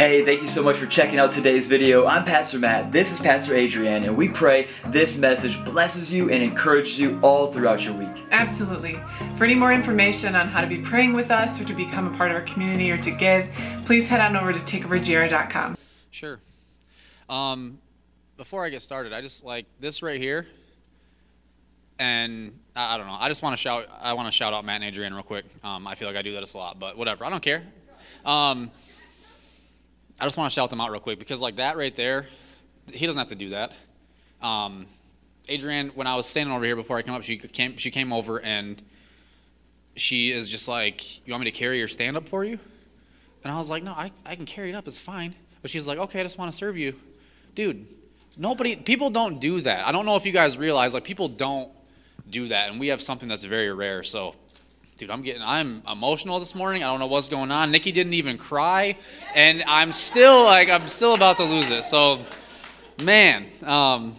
Hey, thank you so much for checking out today's video. I'm Pastor Matt, this is Pastor Adrian, and we pray this message blesses you and encourages you all throughout your week. Absolutely. For any more information on how to be praying with us or to become a part of our community or to give, please head on over to takeovergr.com. Sure. Um, before I get started, I just like this right here, and I, I don't know. I just want to shout. I want to shout out Matt and Adrian real quick. Um, I feel like I do that a lot, but whatever. I don't care. Um, I just want to shout them out real quick because like that right there, he doesn't have to do that. Um, Adrian, when I was standing over here before I came up, she came. She came over and she is just like, "You want me to carry your stand up for you?" And I was like, "No, I, I can carry it up. It's fine." But she's like, "Okay, I just want to serve you, dude." Nobody, people don't do that. I don't know if you guys realize, like, people don't do that, and we have something that's very rare. So, dude, I'm getting, I'm emotional this morning. I don't know what's going on. Nikki didn't even cry, and I'm still like, I'm still about to lose it. So, man, um,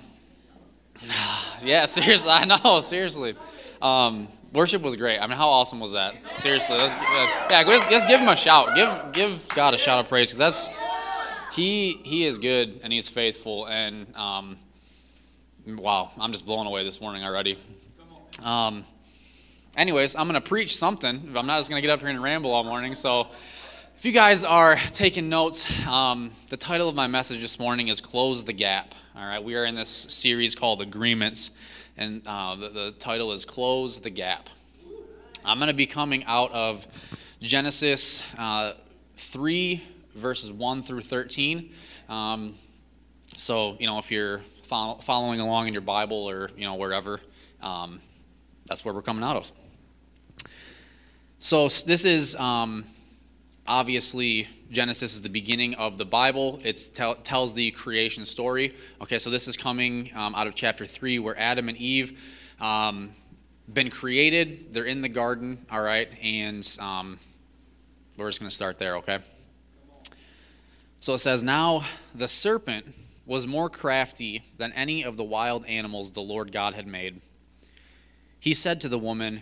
yeah, seriously, I know, seriously. Um, worship was great. I mean, how awesome was that? Seriously, uh, yeah, let's give him a shout. Give give God a shout of praise because that's he he is good and he's faithful and um, wow, I'm just blown away this morning already. Um, anyways, I'm going to preach something. I'm not just going to get up here and ramble all morning. So, if you guys are taking notes, um, the title of my message this morning is "Close the Gap." All right, we are in this series called Agreements, and uh, the, the title is "Close the Gap." I'm going to be coming out of Genesis uh, three verses 1 through 13. Um, so, you know, if you're follow, following along in your Bible or, you know, wherever, um, that's where we're coming out of. So, this is um, obviously Genesis is the beginning of the Bible. It tell, tells the creation story. Okay, so this is coming um, out of chapter 3 where Adam and Eve um, been created. They're in the garden, all right, and um, we're just going to start there, okay? So it says, Now the serpent was more crafty than any of the wild animals the Lord God had made. He said to the woman,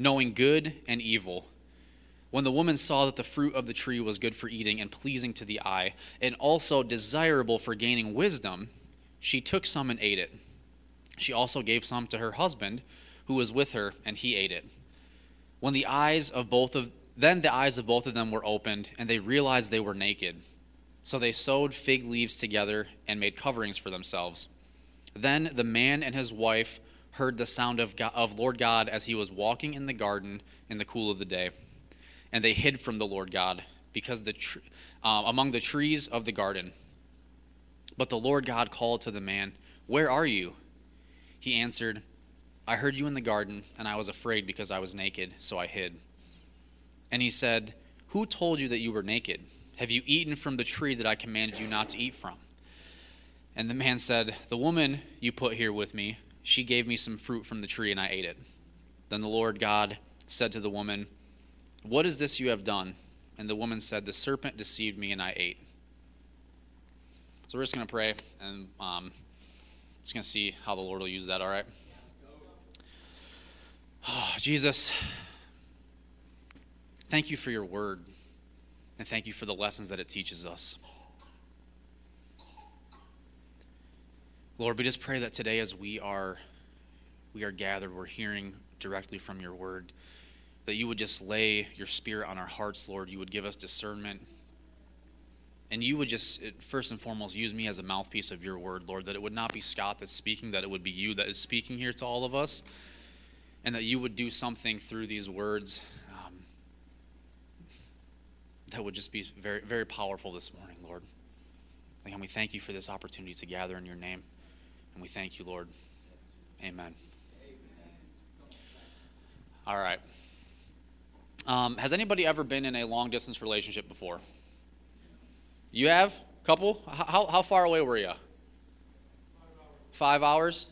knowing good and evil. When the woman saw that the fruit of the tree was good for eating and pleasing to the eye, and also desirable for gaining wisdom, she took some and ate it. She also gave some to her husband, who was with her, and he ate it. When the eyes of both of then the eyes of both of them were opened, and they realized they were naked. So they sewed fig leaves together and made coverings for themselves. Then the man and his wife heard the sound of, God, of Lord God as he was walking in the garden in the cool of the day. And they hid from the Lord God because the tr- uh, among the trees of the garden. But the Lord God called to the man, Where are you? He answered, I heard you in the garden, and I was afraid because I was naked, so I hid. And he said, Who told you that you were naked? Have you eaten from the tree that I commanded you not to eat from? And the man said, The woman you put here with me, she gave me some fruit from the tree, and I ate it. Then the Lord God said to the woman, What is this you have done? And the woman said, The serpent deceived me, and I ate. So we're just going to pray, and um, just going to see how the Lord will use that, all right? Oh, Jesus, thank you for your word. And thank you for the lessons that it teaches us. Lord, we just pray that today as we are we are gathered, we're hearing directly from your word, that you would just lay your spirit on our hearts, Lord. You would give us discernment. And you would just, first and foremost, use me as a mouthpiece of your word, Lord, that it would not be Scott that's speaking, that it would be you that is speaking here to all of us, and that you would do something through these words um, that would just be very, very powerful this morning, Lord. And we thank you for this opportunity to gather in your name. And we thank you, Lord. Amen. All right. Um, has anybody ever been in a long distance relationship before? You have? Couple? How, how far away were you? Five hours.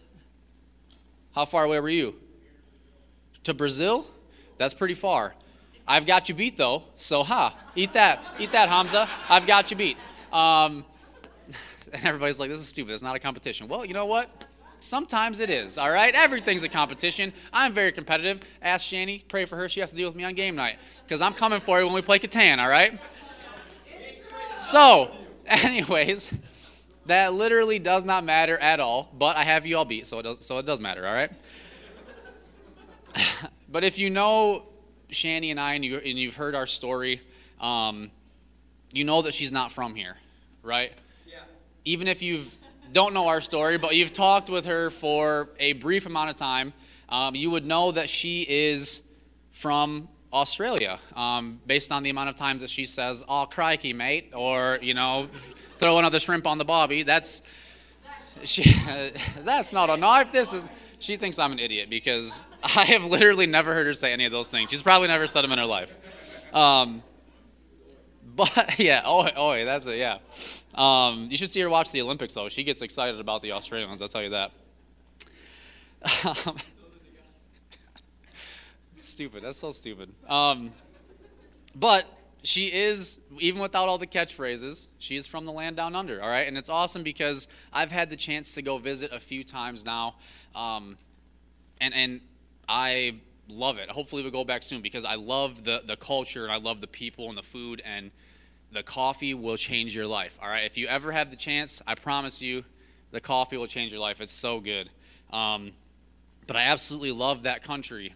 How far away were you? To Brazil? That's pretty far. I've got you beat though, so ha, eat that, eat that, Hamza. I've got you beat. Um, and everybody's like, this is stupid. It's not a competition. Well, you know what? Sometimes it is, all right? Everything's a competition. I'm very competitive. Ask Shani, pray for her. She has to deal with me on game night because I'm coming for you when we play Catan, all right? So, anyways, that literally does not matter at all, but I have you all beat, so it does, so it does matter, all right? but if you know Shani and I and, you, and you've heard our story, um, you know that she's not from here, right? Even if you don't know our story, but you've talked with her for a brief amount of time, um, you would know that she is from Australia, um, based on the amount of times that she says, "Oh, crikey, mate," or you know, throw another shrimp on the bobby. That's she. that's not a knife. This is. She thinks I'm an idiot because I have literally never heard her say any of those things. She's probably never said them in her life. Um, but yeah, oh, oh, that's it. Yeah. Um, you should see her watch the Olympics though. She gets excited about the Australians. I'll tell you that. stupid. That's so stupid. Um, but she is, even without all the catchphrases, she is from the land down under, all right? And it's awesome because I've had the chance to go visit a few times now. Um, and, and I love it. Hopefully we'll go back soon because I love the, the culture and I love the people and the food and the coffee will change your life, all right? If you ever have the chance, I promise you, the coffee will change your life. It's so good. Um, but I absolutely love that country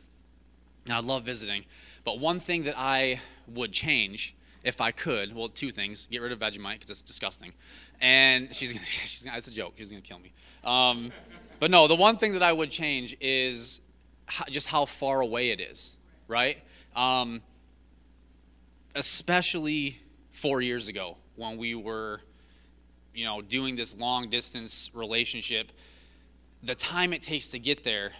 and I love visiting. But one thing that I would change if I could, well, two things: get rid of Vegemite because it's disgusting, and she's gonna, she's gonna, it's a joke. She's gonna kill me. Um, but no, the one thing that I would change is just how far away it is, right? Um, especially four years ago when we were, you know, doing this long distance relationship. The time it takes to get there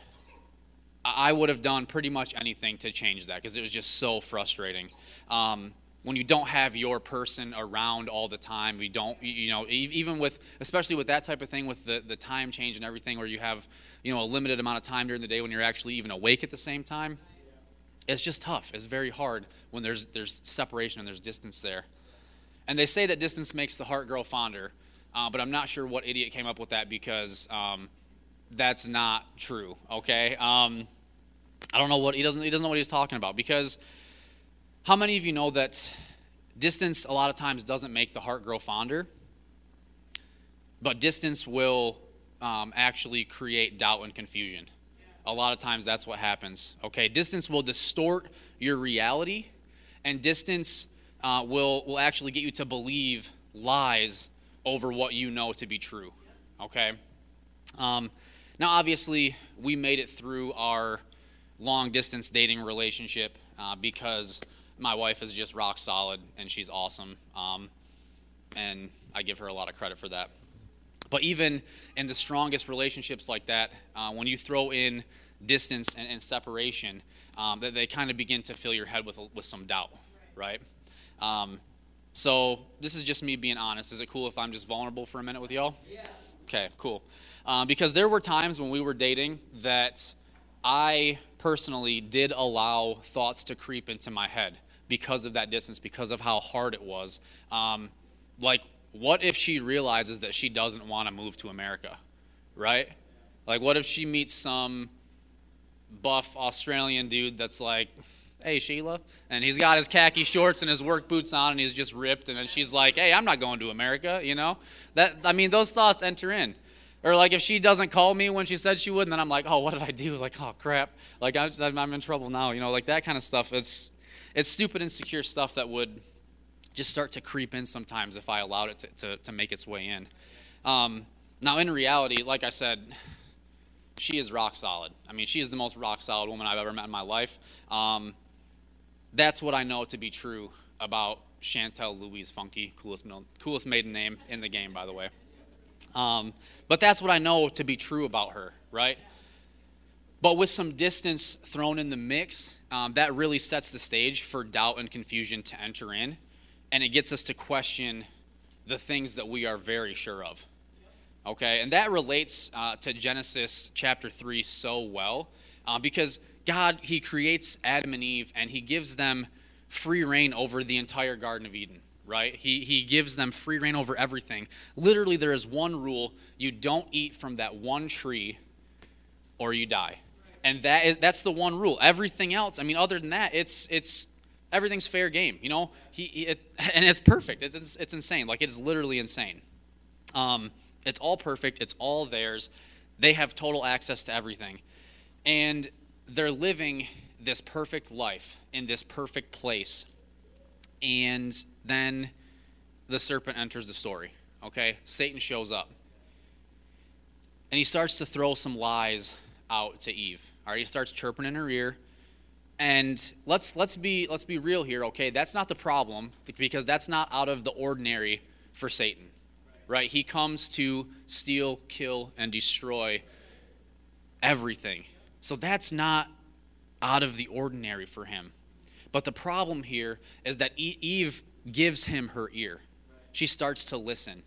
I would have done pretty much anything to change that because it was just so frustrating. Um, when you don't have your person around all the time, we don't, you know, even with, especially with that type of thing, with the, the time change and everything, where you have, you know, a limited amount of time during the day when you're actually even awake at the same time, it's just tough. It's very hard when there's there's separation and there's distance there. And they say that distance makes the heart grow fonder, uh, but I'm not sure what idiot came up with that because. Um, that's not true. Okay, um, I don't know what he doesn't he doesn't know what he's talking about because how many of you know that distance a lot of times doesn't make the heart grow fonder, but distance will um, actually create doubt and confusion. A lot of times that's what happens. Okay, distance will distort your reality, and distance uh, will will actually get you to believe lies over what you know to be true. Okay. Um, now, obviously, we made it through our long distance dating relationship uh, because my wife is just rock solid and she's awesome. Um, and I give her a lot of credit for that. But even in the strongest relationships like that, uh, when you throw in distance and, and separation, um, they, they kind of begin to fill your head with, with some doubt, right? Um, so this is just me being honest. Is it cool if I'm just vulnerable for a minute with y'all? Yeah. Okay, cool. Um, because there were times when we were dating that I personally did allow thoughts to creep into my head because of that distance, because of how hard it was. Um, like, what if she realizes that she doesn't want to move to America, right? Like, what if she meets some buff Australian dude that's like, hey, Sheila, and he's got his khaki shorts and his work boots on and he's just ripped, and then she's like, hey, I'm not going to America, you know? That, I mean, those thoughts enter in. Or like if she doesn't call me when she said she would, and then I'm like, oh, what did I do? Like, oh crap, like I'm, I'm in trouble now. You know, like that kind of stuff. It's it's stupid, insecure stuff that would just start to creep in sometimes if I allowed it to, to, to make its way in. Um, now, in reality, like I said, she is rock solid. I mean, she is the most rock solid woman I've ever met in my life. Um, that's what I know to be true about Chantel Louise Funky, coolest, coolest maiden name in the game, by the way. Um, but that's what I know to be true about her, right? But with some distance thrown in the mix, um, that really sets the stage for doubt and confusion to enter in. And it gets us to question the things that we are very sure of. Okay, and that relates uh, to Genesis chapter 3 so well uh, because God, He creates Adam and Eve and He gives them free rein over the entire Garden of Eden, right? He, he gives them free rein over everything. Literally, there is one rule you don't eat from that one tree or you die. And that is that's the one rule. Everything else, I mean, other than that, it's it's everything's fair game. You know, he, it, and it's perfect. It's, it's, it's insane. Like it is literally insane. Um, it's all perfect. It's all theirs. They have total access to everything, and they're living this perfect life in this perfect place. And then the serpent enters the story. Okay, Satan shows up, and he starts to throw some lies out to Eve. All right, he starts chirping in her ear. And let's let's be let's be real here, okay? That's not the problem because that's not out of the ordinary for Satan. Right? He comes to steal, kill and destroy everything. So that's not out of the ordinary for him. But the problem here is that Eve gives him her ear. She starts to listen.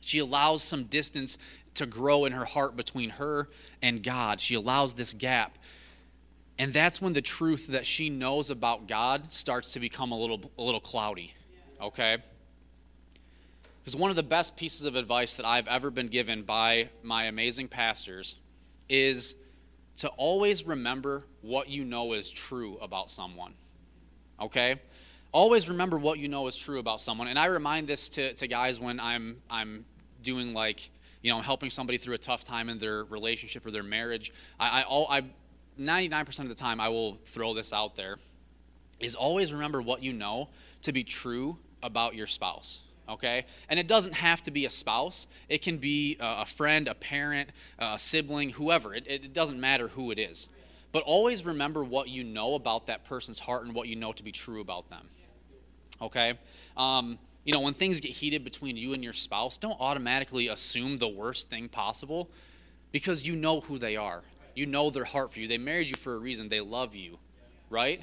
She allows some distance to grow in her heart between her and God. She allows this gap. And that's when the truth that she knows about God starts to become a little a little cloudy. Okay? Because one of the best pieces of advice that I've ever been given by my amazing pastors is to always remember what you know is true about someone. Okay? Always remember what you know is true about someone. And I remind this to, to guys when I'm I'm doing like you know, helping somebody through a tough time in their relationship or their marriage, I, I, I 99% of the time I will throw this out there is always remember what you know to be true about your spouse okay and it doesn't have to be a spouse it can be a friend a parent a sibling whoever it, it doesn't matter who it is but always remember what you know about that person's heart and what you know to be true about them okay um, you know, when things get heated between you and your spouse, don't automatically assume the worst thing possible because you know who they are. You know their heart for you. They married you for a reason. They love you, right?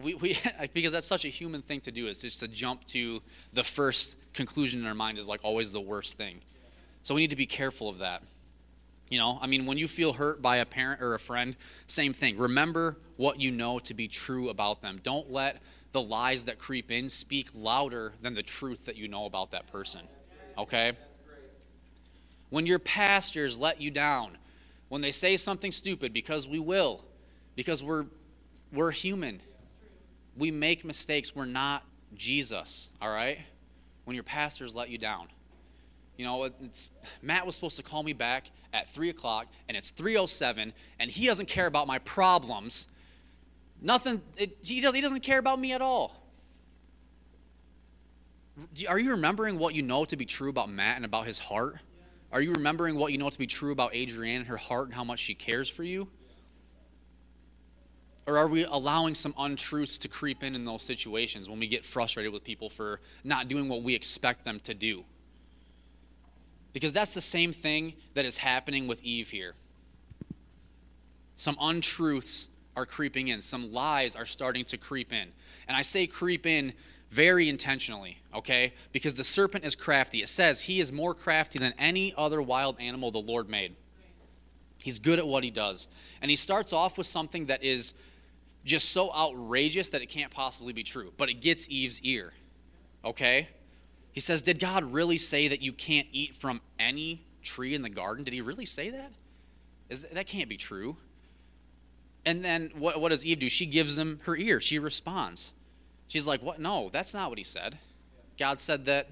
We, we, because that's such a human thing to do is just to jump to the first conclusion in our mind is like always the worst thing. So we need to be careful of that. You know, I mean, when you feel hurt by a parent or a friend, same thing. Remember what you know to be true about them. Don't let the lies that creep in speak louder than the truth that you know about that person. Okay? When your pastors let you down, when they say something stupid, because we will, because we're, we're human, we make mistakes. We're not Jesus, all right? When your pastors let you down. You know, Matt was supposed to call me back at 3 o'clock, and it's 3.07, and he doesn't care about my problems Nothing, it, he, does, he doesn't care about me at all. Are you remembering what you know to be true about Matt and about his heart? Are you remembering what you know to be true about Adrienne and her heart and how much she cares for you? Or are we allowing some untruths to creep in in those situations when we get frustrated with people for not doing what we expect them to do? Because that's the same thing that is happening with Eve here. Some untruths are creeping in. Some lies are starting to creep in. And I say creep in very intentionally, okay? Because the serpent is crafty. It says he is more crafty than any other wild animal the Lord made. He's good at what he does. And he starts off with something that is just so outrageous that it can't possibly be true, but it gets Eve's ear, okay? He says, Did God really say that you can't eat from any tree in the garden? Did he really say that? Is, that can't be true. And then what, what does Eve do? She gives him her ear. She responds. She's like, What? No, that's not what he said. God said that,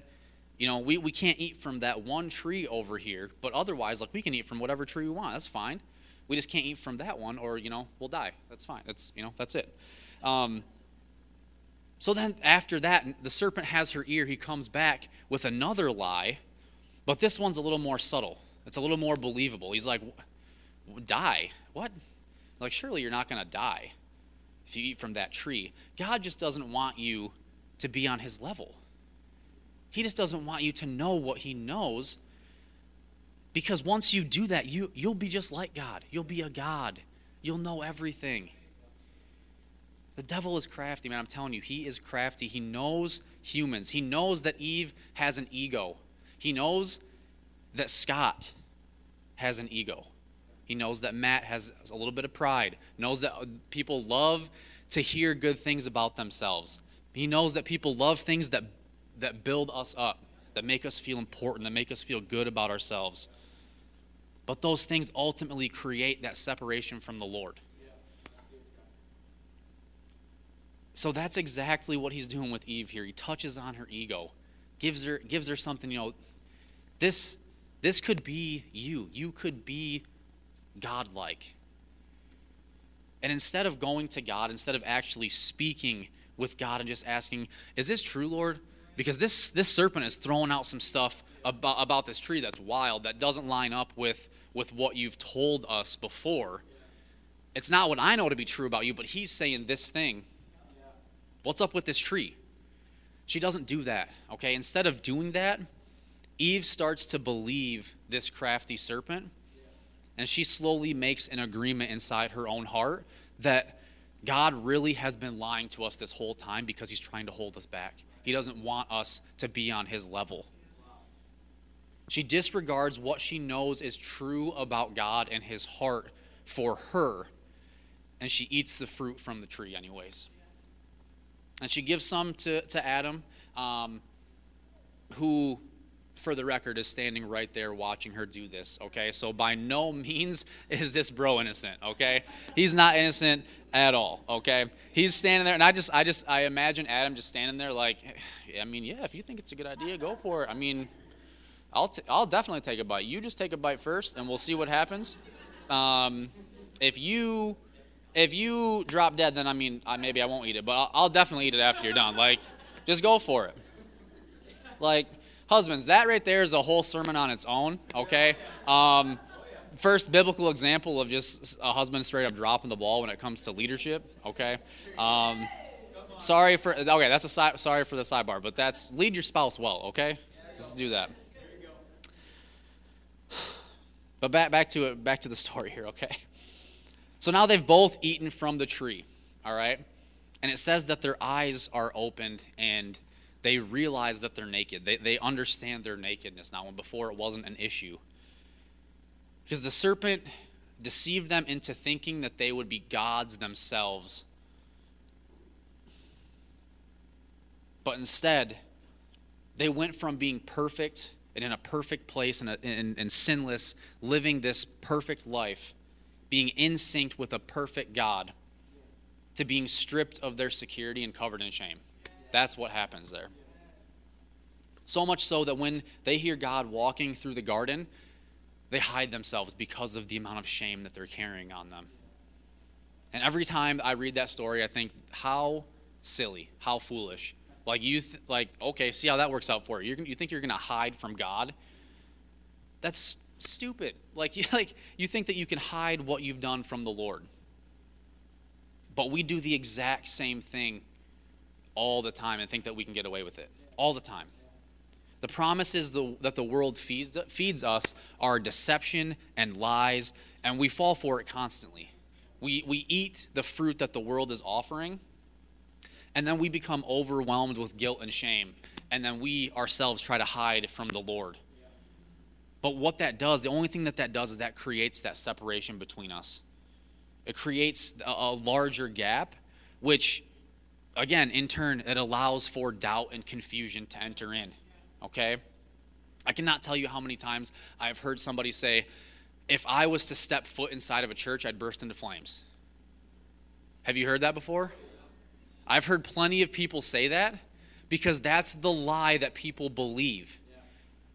you know, we, we can't eat from that one tree over here, but otherwise, like, we can eat from whatever tree we want. That's fine. We just can't eat from that one, or, you know, we'll die. That's fine. That's, you know, that's it. Um, so then after that, the serpent has her ear. He comes back with another lie, but this one's a little more subtle. It's a little more believable. He's like, Die? What? Like, surely you're not going to die if you eat from that tree. God just doesn't want you to be on his level. He just doesn't want you to know what he knows because once you do that, you, you'll be just like God. You'll be a God. You'll know everything. The devil is crafty, man. I'm telling you, he is crafty. He knows humans. He knows that Eve has an ego. He knows that Scott has an ego. He knows that Matt has a little bit of pride, knows that uh, people love to hear good things about themselves. He knows that people love things that, that build us up, that make us feel important, that make us feel good about ourselves. But those things ultimately create that separation from the Lord. So that's exactly what he's doing with Eve here. He touches on her ego, gives her gives her something, you know, this this could be you. You could be godlike. And instead of going to God, instead of actually speaking with God and just asking, "Is this true, Lord?" Because this this serpent is throwing out some stuff about about this tree that's wild that doesn't line up with with what you've told us before. It's not what I know to be true about you, but he's saying this thing. What's up with this tree? She doesn't do that, okay? Instead of doing that, Eve starts to believe this crafty serpent, and she slowly makes an agreement inside her own heart that God really has been lying to us this whole time because he's trying to hold us back. He doesn't want us to be on his level. She disregards what she knows is true about God and his heart for her, and she eats the fruit from the tree, anyways. And she gives some to, to Adam, um, who, for the record, is standing right there watching her do this, okay? So by no means is this bro innocent, okay? He's not innocent at all, okay? He's standing there, and I just, I just, I imagine Adam just standing there like, I mean, yeah, if you think it's a good idea, go for it. I mean, I'll, t- I'll definitely take a bite. You just take a bite first, and we'll see what happens. Um, if you if you drop dead, then I mean, I, maybe I won't eat it, but I'll, I'll definitely eat it after you're done. Like, just go for it. Like, husbands, that right there is a whole sermon on its own. Okay. Um, first biblical example of just a husband straight up dropping the ball when it comes to leadership. Okay. Um, sorry for okay. That's a si- sorry for the sidebar, but that's lead your spouse well. Okay. Just do that. But back back to it. Back to the story here. Okay. So now they've both eaten from the tree. All right. And it says that their eyes are opened and they realize that they're naked. They, they understand their nakedness now, when before it wasn't an issue. Because the serpent deceived them into thinking that they would be gods themselves. But instead, they went from being perfect and in a perfect place and, and, and sinless, living this perfect life, being in sync with a perfect God, to being stripped of their security and covered in shame. That's what happens there. So much so that when they hear God walking through the garden, they hide themselves because of the amount of shame that they're carrying on them. And every time I read that story, I think, how silly, how foolish like you, th- like okay, see how that works out for you. You're, you think you're gonna hide from God? That's stupid. Like you, like you think that you can hide what you've done from the Lord. But we do the exact same thing all the time and think that we can get away with it all the time. The promises the, that the world feeds, feeds us are deception and lies, and we fall for it constantly. We, we eat the fruit that the world is offering and then we become overwhelmed with guilt and shame. And then we ourselves try to hide from the Lord. But what that does, the only thing that that does is that creates that separation between us. It creates a, larger gap, which, again, in turn, it allows for doubt and confusion to enter in. Okay? I cannot tell you how many times I've heard somebody say, if I was to step foot inside of a church, I'd burst into flames. Have you heard that before? I've heard plenty of people say that because that's the lie that people believe.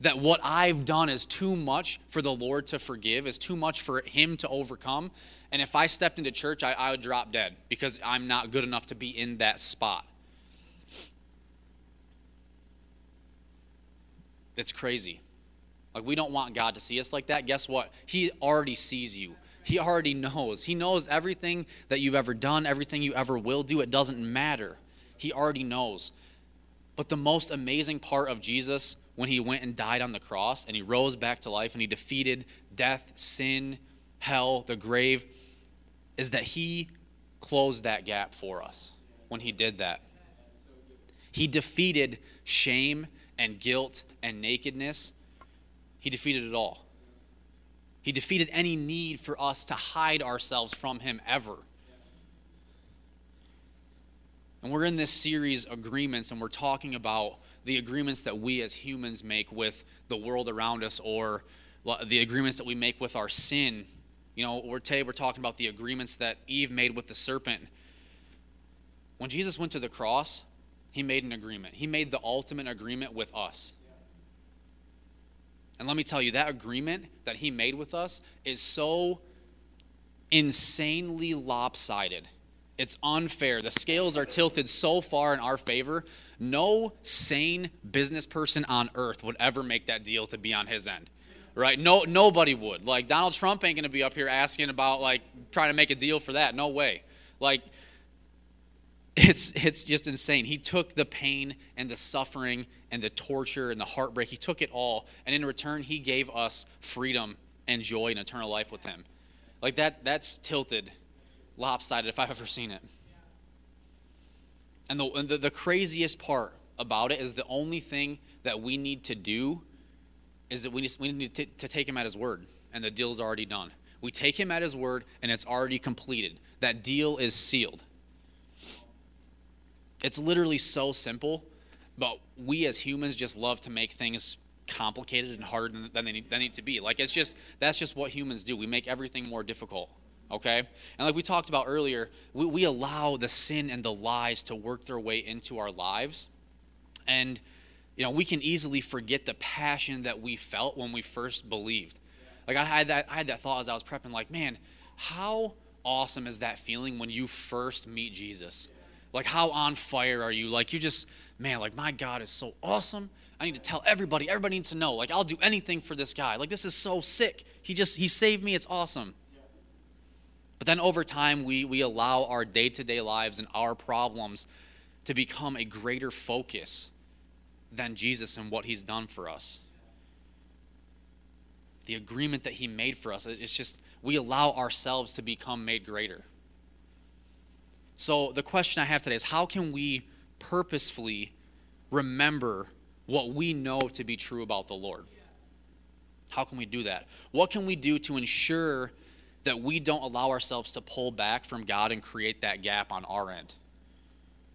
That what I've done is too much for the Lord to forgive, is too much for Him to overcome. And if I stepped into church, I, I would drop dead because I'm not good enough to be in that spot. It's crazy. Like, we don't want God to see us like that. Guess what? He already sees you. He already knows. He knows everything that you've ever done, everything you ever will do. It doesn't matter. He already knows. But the most amazing part of Jesus, when he went and died on the cross and he rose back to life and he defeated death, sin, hell, the grave, is that he closed that gap for us when he did that. He defeated shame and guilt and nakedness. He defeated it all. He defeated any need for us to hide ourselves from Him ever. And we're in this series, Agreements, and we're talking about the agreements that we as humans make with the world around us or the agreements that we make with our sin. You know, we're, today we're talking about the agreements that Eve made with the serpent. When Jesus went to the cross, he made an agreement. He made the ultimate agreement with us. And let me tell you, that agreement that he made with us is so insanely lopsided. It's unfair. The scales are tilted so far in our favor. No sane business person on earth would ever make that deal to be on his end. Right? No nobody would. Like Donald Trump ain't going to be up here asking about like trying to make a deal for that. No way. Like it's it's just insane. He took the pain and the suffering and the torture and the heartbreak. He took it all, and in return, he gave us freedom and joy and eternal life with him. Like that that's tilted, lopsided if I've ever seen it. And the, and the, the craziest part about it is the only thing that we need to do is that we, just, we need to, to take him at his word, and the deal's already done. We take him at his word, and it's already completed. That deal is sealed. It's literally so simple, but we as humans just love to make things complicated and harder than, than they, need, need to be. Like it's just that's just what humans do. We make everything more difficult. Okay? And like we talked about earlier, we, we allow the sin and the lies to work their way into our lives. And you know, we can easily forget the passion that we felt when we first believed. Like I had that I had that thought as I was prepping, like, man, how awesome is that feeling when you first meet Jesus? Like, how on fire are you? Like, you just, man, like, my God is so awesome. I need to tell everybody. Everybody needs to know. Like, I'll do anything for this guy. Like, this is so sick. He just, he saved me. It's awesome. But then over time, we, we allow our day to day lives and our problems to become a greater focus than Jesus and what he's done for us. The agreement that he made for us, it's just, we allow ourselves to become made greater. So the question I have today is how can we purposefully remember what we know to be true about the Lord? How can we do that? What can we do to ensure that we don't allow ourselves to pull back from God and create that gap on our end?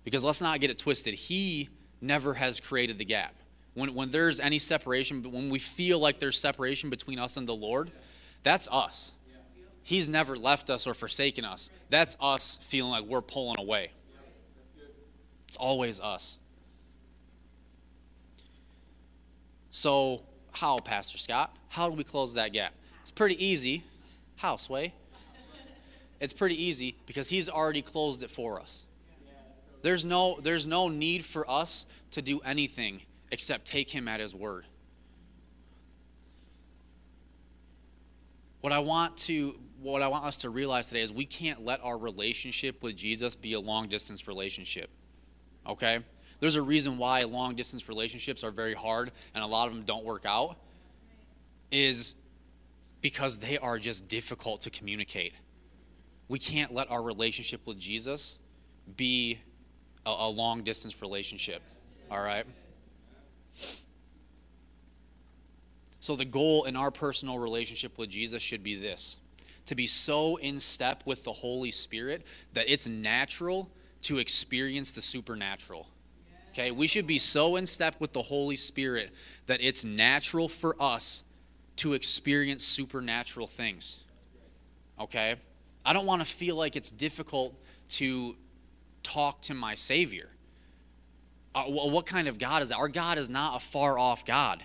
Because let's not get it twisted. He never has created the gap. When, when there's any separation, when we feel like there's separation between us and the Lord, that's us. He's never left us or forsaken us. That's us feeling like we're pulling away. It's always us. So, how, Pastor Scott? How do we close that gap? It's pretty easy. How, Sway? It's pretty easy because He's already closed it for us. There's no, there's no need for us to do anything except take Him at His word. What I want to what I want us to realize today is we can't let our relationship with Jesus be a long distance relationship. Okay? There's a reason why long distance relationships are very hard and a lot of them don't work out is because they are just difficult to communicate. We can't let our relationship with Jesus be a, a long distance relationship. All right? So, the goal in our personal relationship with Jesus should be this to be so in step with the Holy Spirit that it's natural to experience the supernatural. Okay, we should be so in step with the Holy Spirit that it's natural for us to experience supernatural things. Okay? I don't want to feel like it's difficult to talk to my Savior. Uh, what kind of God is that? Our God is not a far off God.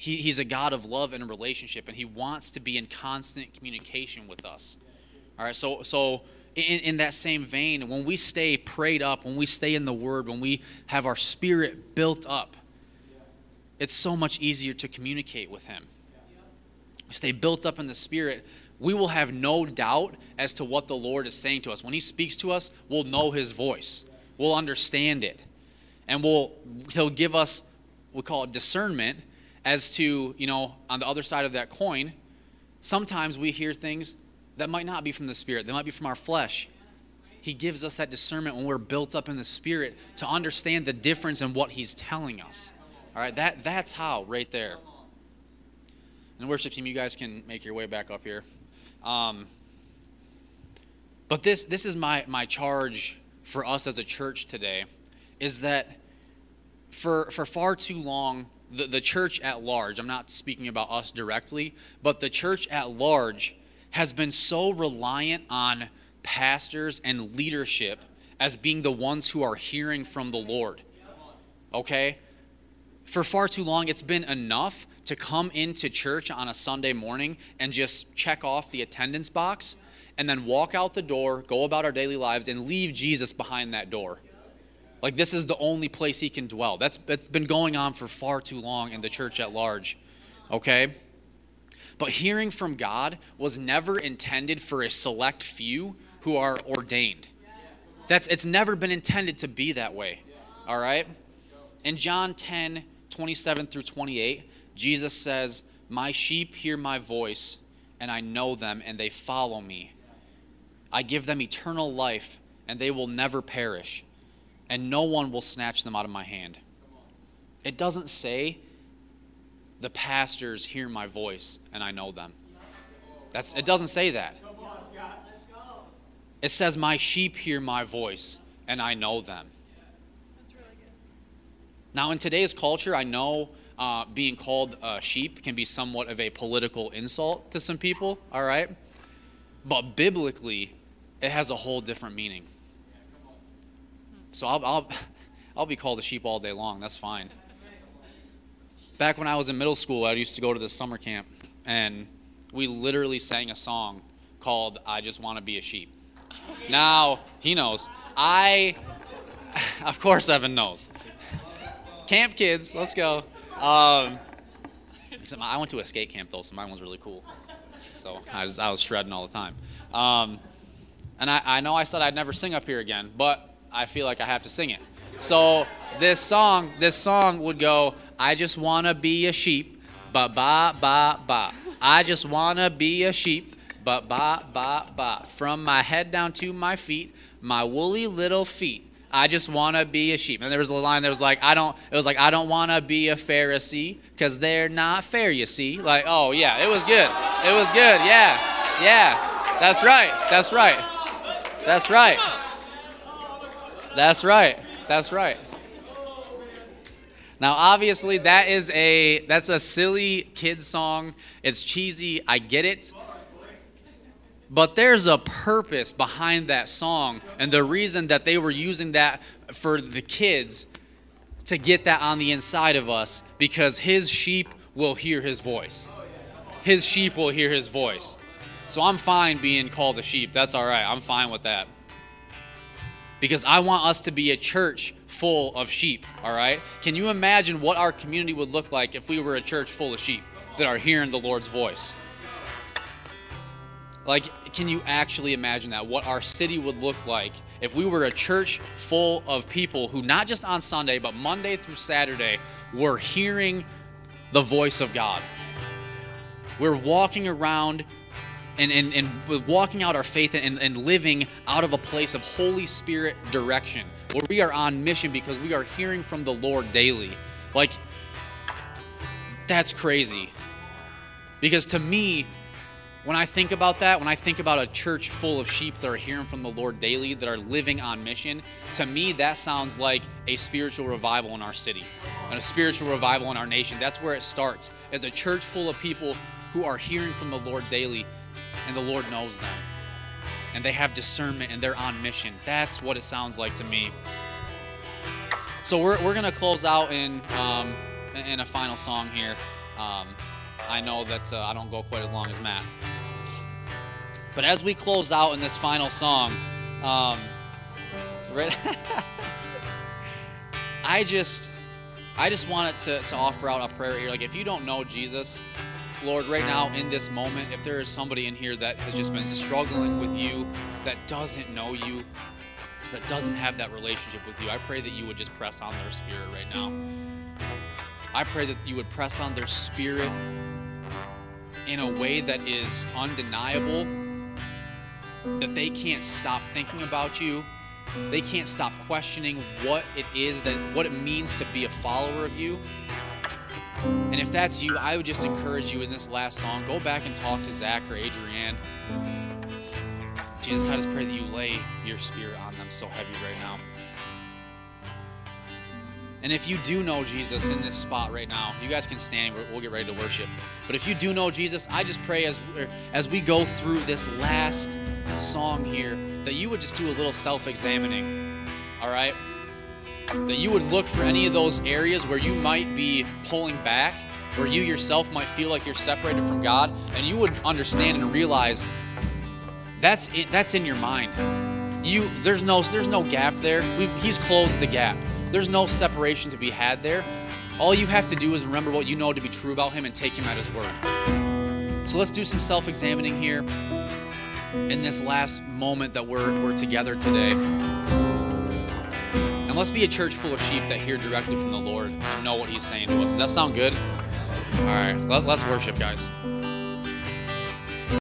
He, he's a God of love and relationship, and He wants to be in constant communication with us. All right, so, so in, in that same vein, when we stay prayed up, when we stay in the Word, when we have our spirit built up, it's so much easier to communicate with Him. Stay built up in the Spirit, we will have no doubt as to what the Lord is saying to us. When He speaks to us, we'll know His voice, we'll understand it, and we'll, He'll give us, we call it discernment as to, you know, on the other side of that coin, sometimes we hear things that might not be from the Spirit, they might be from our flesh. He gives us that discernment when we're built up in the Spirit to understand the difference in what He's telling us. All right, that, that's how, right there. And the worship team, you guys can make your way back up here. Um, but this, this is my, my charge for us as a church today is that for, for far too long, the, the church at large, I'm not speaking about us directly, but the church at large has been so reliant on pastors and leadership as being the ones who are hearing from the Lord. Okay? For far too long, it's been enough to come into church on a Sunday morning and just check off the attendance box and then walk out the door, go about our daily lives, and leave Jesus behind that door. Like this is the only place he can dwell. That's, that's been going on for far too long in the church at large. Okay? But hearing from God was never intended for a select few who are ordained. That's it's never been intended to be that way. All right? In John 10, 27 through 28, Jesus says, My sheep hear my voice, and I know them, and they follow me. I give them eternal life, and they will never perish and no one will snatch them out of my hand. It doesn't say the pastors hear my voice and I know them. That's it doesn't say that. It says my sheep hear my voice and I know them. Now in today's culture, I know uh, being called sheep can be somewhat of a political insult to some people. All right, but biblically, it has a whole different meaning. So I'll, I'll, I'll be called a sheep all day long. That's fine. Back when I was in middle school, I used to go to this summer camp, and we literally sang a song called I Just Want to Be a Sheep. Now, he knows. I, of course, Evan knows. Camp kids, let's go. Um, I went to a skate camp, though, so mine was really cool. So I was, I was shredding all the time. Um, and I, I know I said I'd never sing up here again, but I feel like I have to sing it. So this song, this song would go, I just wanna be a sheep, ba ba ba ba. I just wanna be a sheep, ba ba ba ba. From my head down to my feet, my woolly little feet. I just want to be a sheep. And there was a line that was like, I don't, it was like, I don't want to be a Pharisee because they're not fair, you see. Like, oh, yeah, it was good. It was good. Yeah. Yeah. That's right. That's right. That's right. That's right. That's right. Now, obviously, that is a that's a silly kid song. It's cheesy. I get it. But there's a purpose behind that song, and the reason that they were using that for the kids to get that on the inside of us, because his sheep will hear his voice. His sheep will hear his voice. So I'm fine being called a sheep. That's all right. I'm fine with that because I want us to be a church full of sheep, all right? Can you imagine what our community would look like if we were a church full of sheep that are hearing the Lord's voice? Like, can you actually imagine that? What our city would look like if we were a church full of people who, not just on Sunday, but Monday through Saturday, were hearing the voice of God. We're walking around and, and, and walking out our faith and, and living out of a place of Holy Spirit direction, where we are on mission because we are hearing from the Lord daily. Like, that's crazy. Because to me, when I think about that, when I think about a church full of sheep that are hearing from the Lord daily, that are living on mission, to me, that sounds like a spiritual revival in our city and a spiritual revival in our nation. That's where it starts, as a church full of people who are hearing from the Lord daily and the Lord knows them. And they have discernment and they're on mission. That's what it sounds like to me. So we're, we're going to close out in, um, in a final song here. Um, I know that uh, I don't go quite as long as Matt. But as we close out in this final song, um, right, I just I just wanted to, to offer out a prayer here. Like if you don't know Jesus, Lord, right now in this moment, if there is somebody in here that has just been struggling with you, that doesn't know you, that doesn't have that relationship with you, I pray that you would just press on their spirit right now. I pray that you would press on their spirit in a way that is undeniable that they can't stop thinking about you. They can't stop questioning what it is that what it means to be a follower of you. And if that's you, I would just encourage you in this last song, go back and talk to Zach or Adrienne. Jesus, I just pray that you lay your spirit on them so heavy right now. And if you do know Jesus in this spot right now, you guys can stand. We'll get ready to worship. But if you do know Jesus, I just pray as er, as we go through this last song here that you would just do a little self-examining. All right? That you would look for any of those areas where you might be pulling back, where you yourself might feel like you're separated from God, and you would understand and realize that's it, that's in your mind. You there's no there's no gap there. We've, he's closed the gap. There's no separation to be had there. All you have to do is remember what you know to be true about him and take him at his word. So let's do some self-examining here in this last moment that we're, we're together today. And let's be a church full of sheep that hear directly from the Lord and know what he's saying to us. Does that sound good? All right, let, let's worship, guys.